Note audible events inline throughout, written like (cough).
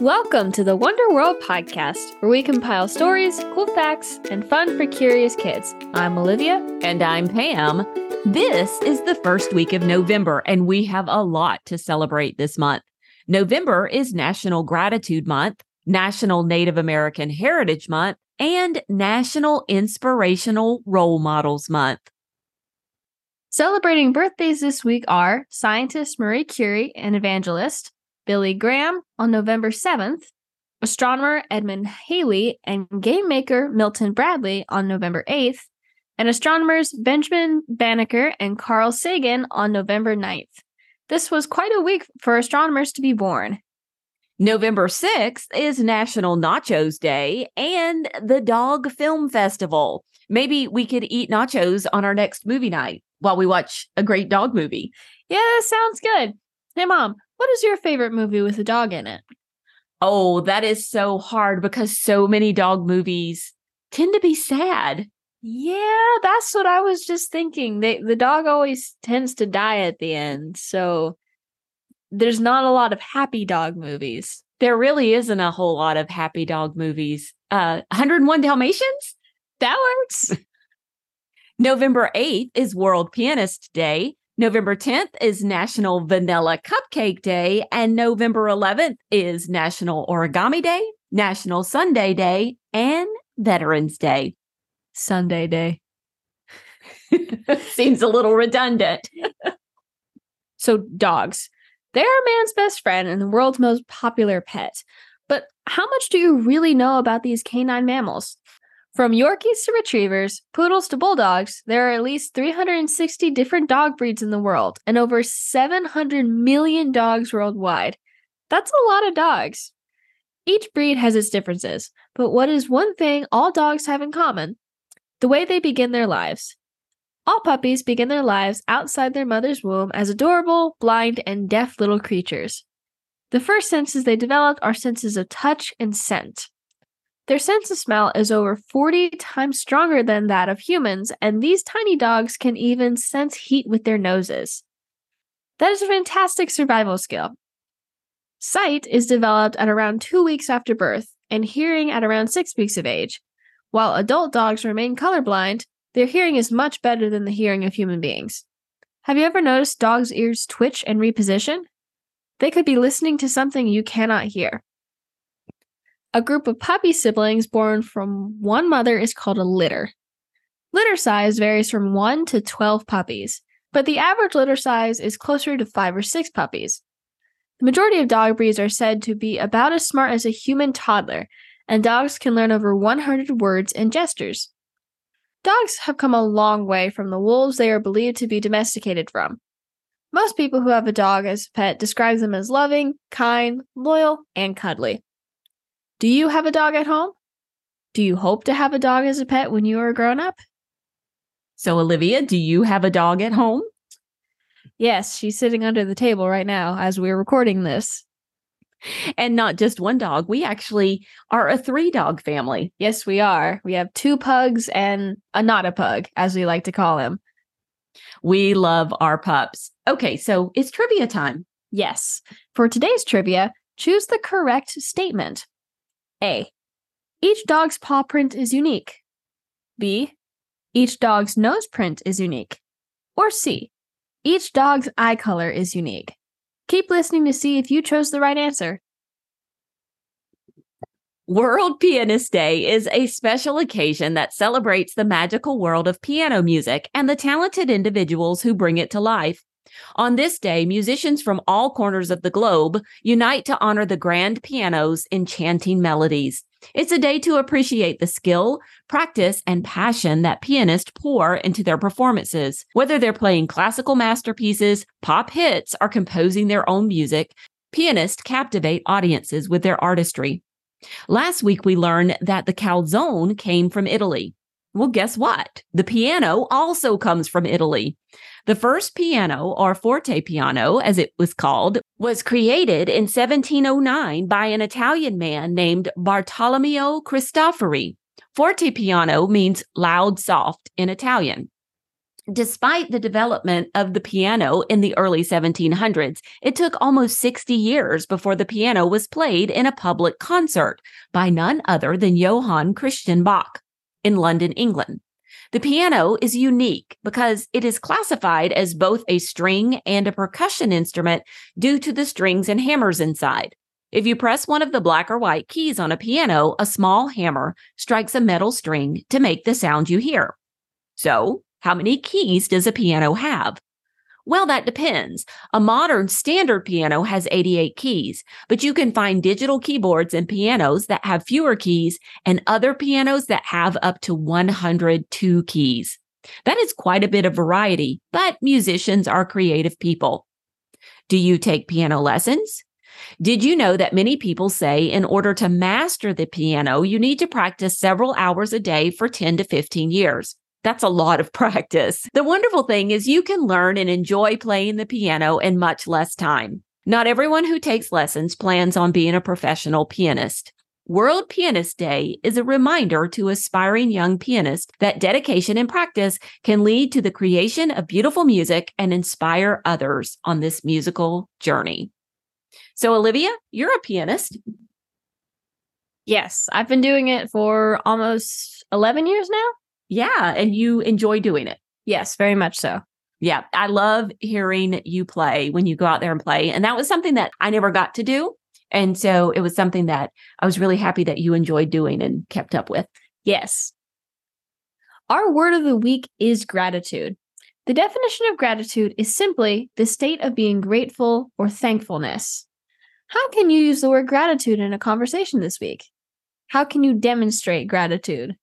Welcome to the Wonder World podcast, where we compile stories, cool facts, and fun for curious kids. I'm Olivia. And I'm Pam. This is the first week of November, and we have a lot to celebrate this month. November is National Gratitude Month, National Native American Heritage Month, and National Inspirational Role Models Month. Celebrating birthdays this week are scientist Marie Curie, and evangelist, Billy Graham on November 7th, astronomer Edmund Halley and game maker Milton Bradley on November 8th, and astronomers Benjamin Banneker and Carl Sagan on November 9th. This was quite a week for astronomers to be born. November 6th is National Nachos Day and the Dog Film Festival. Maybe we could eat nachos on our next movie night while we watch a great dog movie. Yeah, sounds good. Hey, Mom, what is your favorite movie with a dog in it? Oh, that is so hard because so many dog movies tend to be sad. Yeah, that's what I was just thinking. They, the dog always tends to die at the end. So there's not a lot of happy dog movies. There really isn't a whole lot of happy dog movies. Uh 101 Dalmatians? That works. (laughs) November 8th is World Pianist Day. November 10th is National Vanilla Cupcake Day, and November 11th is National Origami Day, National Sundae Day, and Veterans Day. Sundae Day. (laughs) Seems a little redundant. (laughs) so, dogs. They are man's best friend and the world's most popular pet. But how much do you really know about these canine mammals? From Yorkies to Retrievers, Poodles to Bulldogs, there are at least 360 different dog breeds in the world and over 700 million dogs worldwide. That's a lot of dogs. Each breed has its differences, but what is one thing all dogs have in common? The way they begin their lives. All puppies begin their lives outside their mother's womb as adorable, blind, and deaf little creatures. The first senses they develop are senses of touch and scent. Their sense of smell is over 40 times stronger than that of humans, and these tiny dogs can even sense heat with their noses. That is a fantastic survival skill. Sight is developed at around two weeks after birth, and hearing at around six weeks of age. While adult dogs remain colorblind, their hearing is much better than the hearing of human beings. Have you ever noticed dogs' ears twitch and reposition? They could be listening to something you cannot hear. A group of puppy siblings born from one mother is called a litter. Litter size varies from 1 to 12 puppies, but the average litter size is closer to 5 or 6 puppies. The majority of dog breeds are said to be about as smart as a human toddler, and dogs can learn over 100 words and gestures. Dogs have come a long way from the wolves they are believed to be domesticated from. Most people who have a dog as a pet describe them as loving, kind, loyal, and cuddly. Do you have a dog at home? Do you hope to have a dog as a pet when you are a grown up? So, Olivia, do you have a dog at home? Yes, she's sitting under the table right now as we're recording this. And not just one dog. We actually are a three dog family. Yes, we are. We have two pugs and a not a pug, as we like to call him. We love our pups. Okay, so it's trivia time. Yes. For today's trivia, choose the correct statement. A. Each dog's paw print is unique. B. Each dog's nose print is unique. Or C. Each dog's eye color is unique. Keep listening to see if you chose the right answer. World Pianist Day is a special occasion that celebrates the magical world of piano music and the talented individuals who bring it to life. On this day, musicians from all corners of the globe unite to honor the grand piano's enchanting melodies. It's a day to appreciate the skill, practice, and passion that pianists pour into their performances. Whether they're playing classical masterpieces, pop hits, or composing their own music, pianists captivate audiences with their artistry. Last week, we learned that the calzone came from Italy. Well, guess what? The piano also comes from Italy. The first piano, or forte piano, as it was called, was created in 1709 by an Italian man named Bartolomeo Cristofori. Forte piano means loud, soft in Italian. Despite the development of the piano in the early 1700s, it took almost 60 years before the piano was played in a public concert by none other than Johann Christian Bach in London, England. The piano is unique because it is classified as both a string and a percussion instrument due to the strings and hammers inside. If you press one of the black or white keys on a piano, a small hammer strikes a metal string to make the sound you hear. So, how many keys does a piano have? Well, that depends. A modern standard piano has 88 keys, but you can find digital keyboards and pianos that have fewer keys and other pianos that have up to 102 keys. That is quite a bit of variety, but musicians are creative people. Do you take piano lessons? Did you know that many people say in order to master the piano, you need to practice several hours a day for 10 to 15 years? That's a lot of (laughs) practice. The wonderful thing is you can learn and enjoy playing the piano in much less time. Not everyone who takes lessons plans on being a professional pianist. World Pianist Day is a reminder to aspiring young pianists that dedication and practice can lead to the creation of beautiful music and inspire others on this musical journey. So, Olivia, you're a pianist. Yes, I've been doing it for almost 11 years now. Yeah. And you enjoy doing it. Yes, very much so. Yeah. I love hearing you play when you go out there and play. And that was something that I never got to do. And so it was something that I was really happy that you enjoyed doing and kept up with. Yes. Our word of the week is gratitude. The definition of gratitude is simply the state of being grateful or thankfulness. How can you use the word gratitude in a conversation this week? How can you demonstrate gratitude?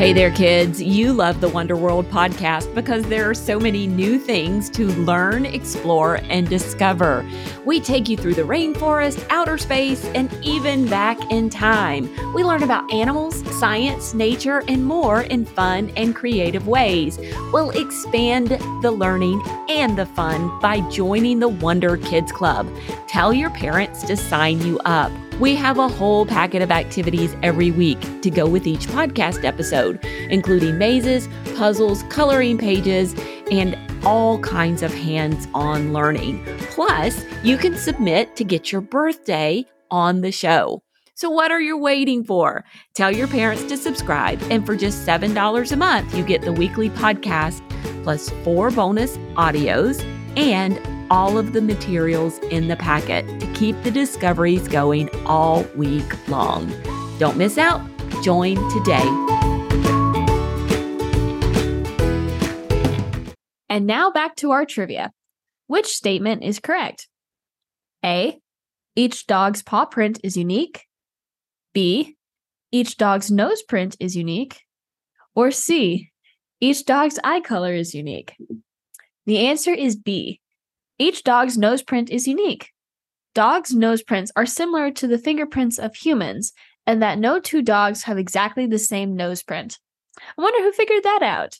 Hey there, kids. You love the Wonder World podcast because there are so many new things to learn, explore, and discover. We take you through the rainforest, outer space, and even back in time. We learn about animals, science, nature, and more in fun and creative ways. We'll expand the learning and the fun by joining the Wonder Kids Club. Tell your parents to sign you up. We have a whole packet of activities every week to go with each podcast episode, including mazes, puzzles, coloring pages, and all kinds of hands on learning. Plus, you can submit to get your birthday on the show. So, what are you waiting for? Tell your parents to subscribe, and for just $7 a month, you get the weekly podcast plus four bonus audios and all of the materials in the packet to keep the discoveries going all week long. Don't miss out. Join today. And now back to our trivia. Which statement is correct? A. Each dog's paw print is unique. B. Each dog's nose print is unique. Or C. Each dog's eye color is unique. The answer is B. Each dog's nose print is unique. Dogs' nose prints are similar to the fingerprints of humans, and that no two dogs have exactly the same nose print. I wonder who figured that out.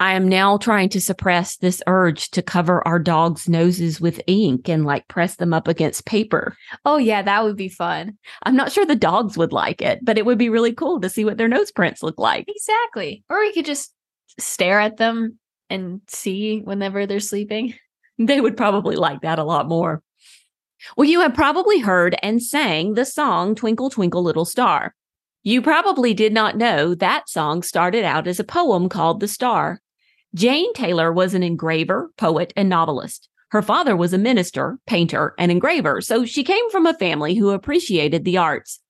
I am now trying to suppress this urge to cover our dogs' noses with ink and like press them up against paper. Oh, yeah, that would be fun. I'm not sure the dogs would like it, but it would be really cool to see what their nose prints look like. Exactly. Or we could just stare at them and see whenever they're sleeping. (laughs) They would probably like that a lot more. Well, you have probably heard and sang the song Twinkle, Twinkle, Little Star. You probably did not know that song started out as a poem called The Star. Jane Taylor was an engraver, poet, and novelist. Her father was a minister, painter, and engraver, so she came from a family who appreciated the arts.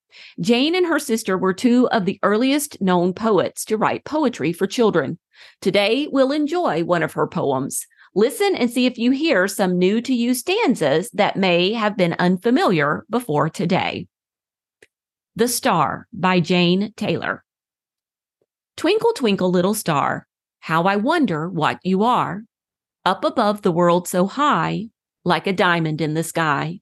Jane and her sister were two of the earliest known poets to write poetry for children. Today, we'll enjoy one of her poems. Listen and see if you hear some new to you stanzas that may have been unfamiliar before today. The Star by Jane Taylor. Twinkle, twinkle, little star, how I wonder what you are. Up above the world so high, like a diamond in the sky.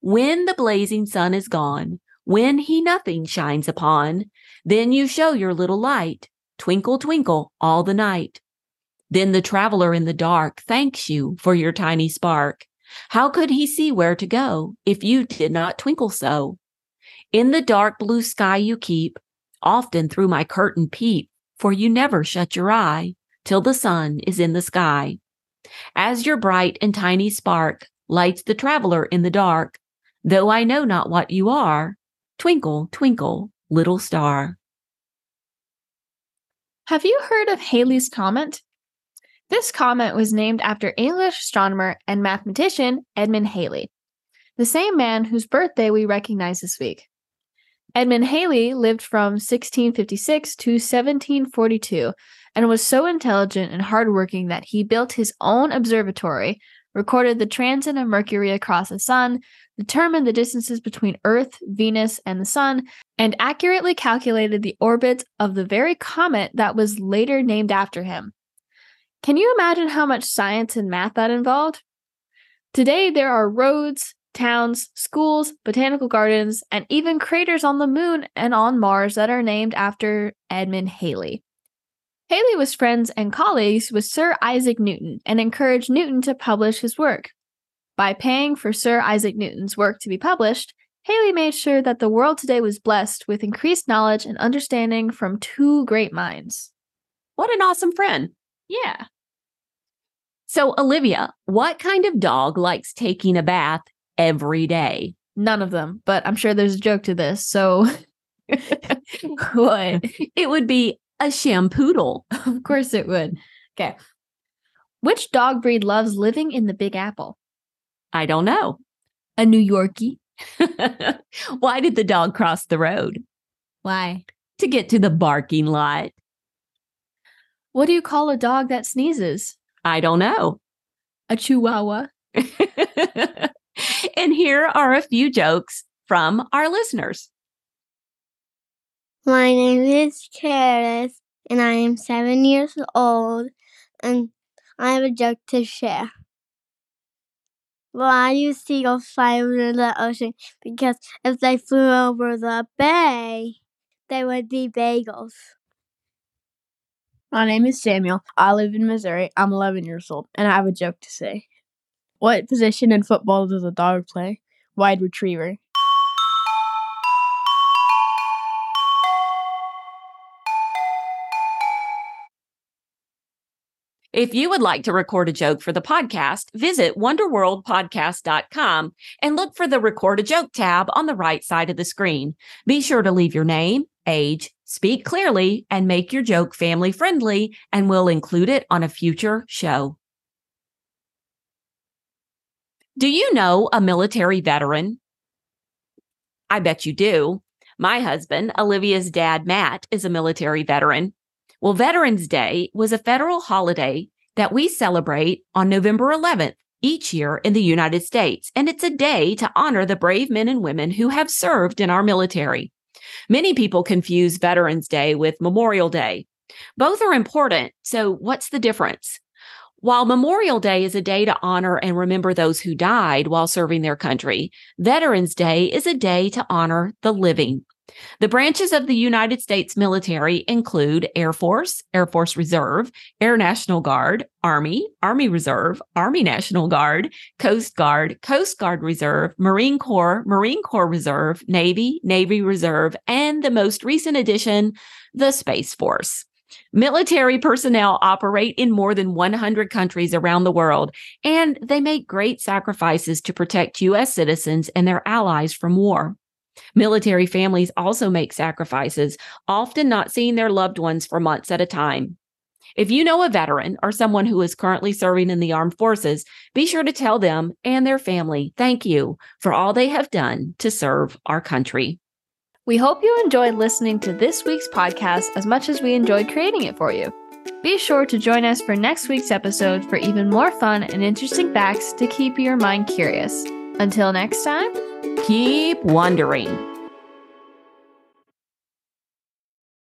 When the blazing sun is gone, when he nothing shines upon, then you show your little light, twinkle, twinkle, all the night. Then the traveler in the dark thanks you for your tiny spark. How could he see where to go if you did not twinkle so? In the dark blue sky you keep, Often through my curtain peep, for you never shut your eye till the sun is in the sky. As your bright and tiny spark lights the traveler in the dark, though I know not what you are, twinkle, twinkle, little star. Have you heard of Halley's Comet? This comet was named after English astronomer and mathematician Edmund Halley, the same man whose birthday we recognize this week. Edmund Halley lived from 1656 to 1742 and was so intelligent and hardworking that he built his own observatory, recorded the transit of Mercury across the sun, determined the distances between Earth, Venus, and the Sun, and accurately calculated the orbit of the very comet that was later named after him. Can you imagine how much science and math that involved? Today, there are roads, towns, schools, botanical gardens, and even craters on the moon and on Mars that are named after Edmund Halley. Halley was friends and colleagues with Sir Isaac Newton and encouraged Newton to publish his work. By paying for Sir Isaac Newton's work to be published, Halley made sure that the world today was blessed with increased knowledge and understanding from two great minds. What an awesome friend. Yeah. So, Olivia, what kind of dog likes taking a bath every day? None of them, but I'm sure there's a joke to this. So, (laughs) (laughs) what? It would be a shampoodle. (laughs) Of course it would. Okay. Which dog breed loves living in the Big Apple? I don't know. A New Yorkie. (laughs) Why did the dog cross the road? Why? To get to the barking lot. What do you call a dog that sneezes? I don't know. A Chihuahua. (laughs) and here are a few jokes from our listeners. My name is Karis, and I am seven years old, and I have a joke to share. Why do seagulls fly over the ocean? Because if they flew over the bay, they would be bagels. My name is Samuel. I live in Missouri. I'm 11 years old, and I have a joke to say. What position in football does a dog play? Wide retriever. If you would like to record a joke for the podcast, visit wonderworldpodcast.com and look for the record a joke tab on the right side of the screen. Be sure to leave your name, age, speak clearly, and make your joke family friendly, and we'll include it on a future show. Do you know a military veteran? I bet you do. My husband, Olivia's dad, Matt, is a military veteran. Well, Veterans Day was a federal holiday that we celebrate on November 11th each year in the United States, and it's a day to honor the brave men and women who have served in our military. Many people confuse Veterans Day with Memorial Day. Both are important, so what's the difference? While Memorial Day is a day to honor and remember those who died while serving their country, Veterans Day is a day to honor the living. The branches of the United States military include Air Force, Air Force Reserve, Air National Guard, Army, Army Reserve, Army National Guard, Coast Guard, Coast Guard Reserve, Marine Corps, Marine Corps Reserve, Navy, Navy Reserve, and the most recent addition, the Space Force. Military personnel operate in more than 100 countries around the world, and they make great sacrifices to protect U.S. citizens and their allies from war. Military families also make sacrifices, often not seeing their loved ones for months at a time. If you know a veteran or someone who is currently serving in the armed forces, be sure to tell them and their family thank you for all they have done to serve our country. We hope you enjoyed listening to this week's podcast as much as we enjoyed creating it for you. Be sure to join us for next week's episode for even more fun and interesting facts to keep your mind curious. Until next time, Keep wondering.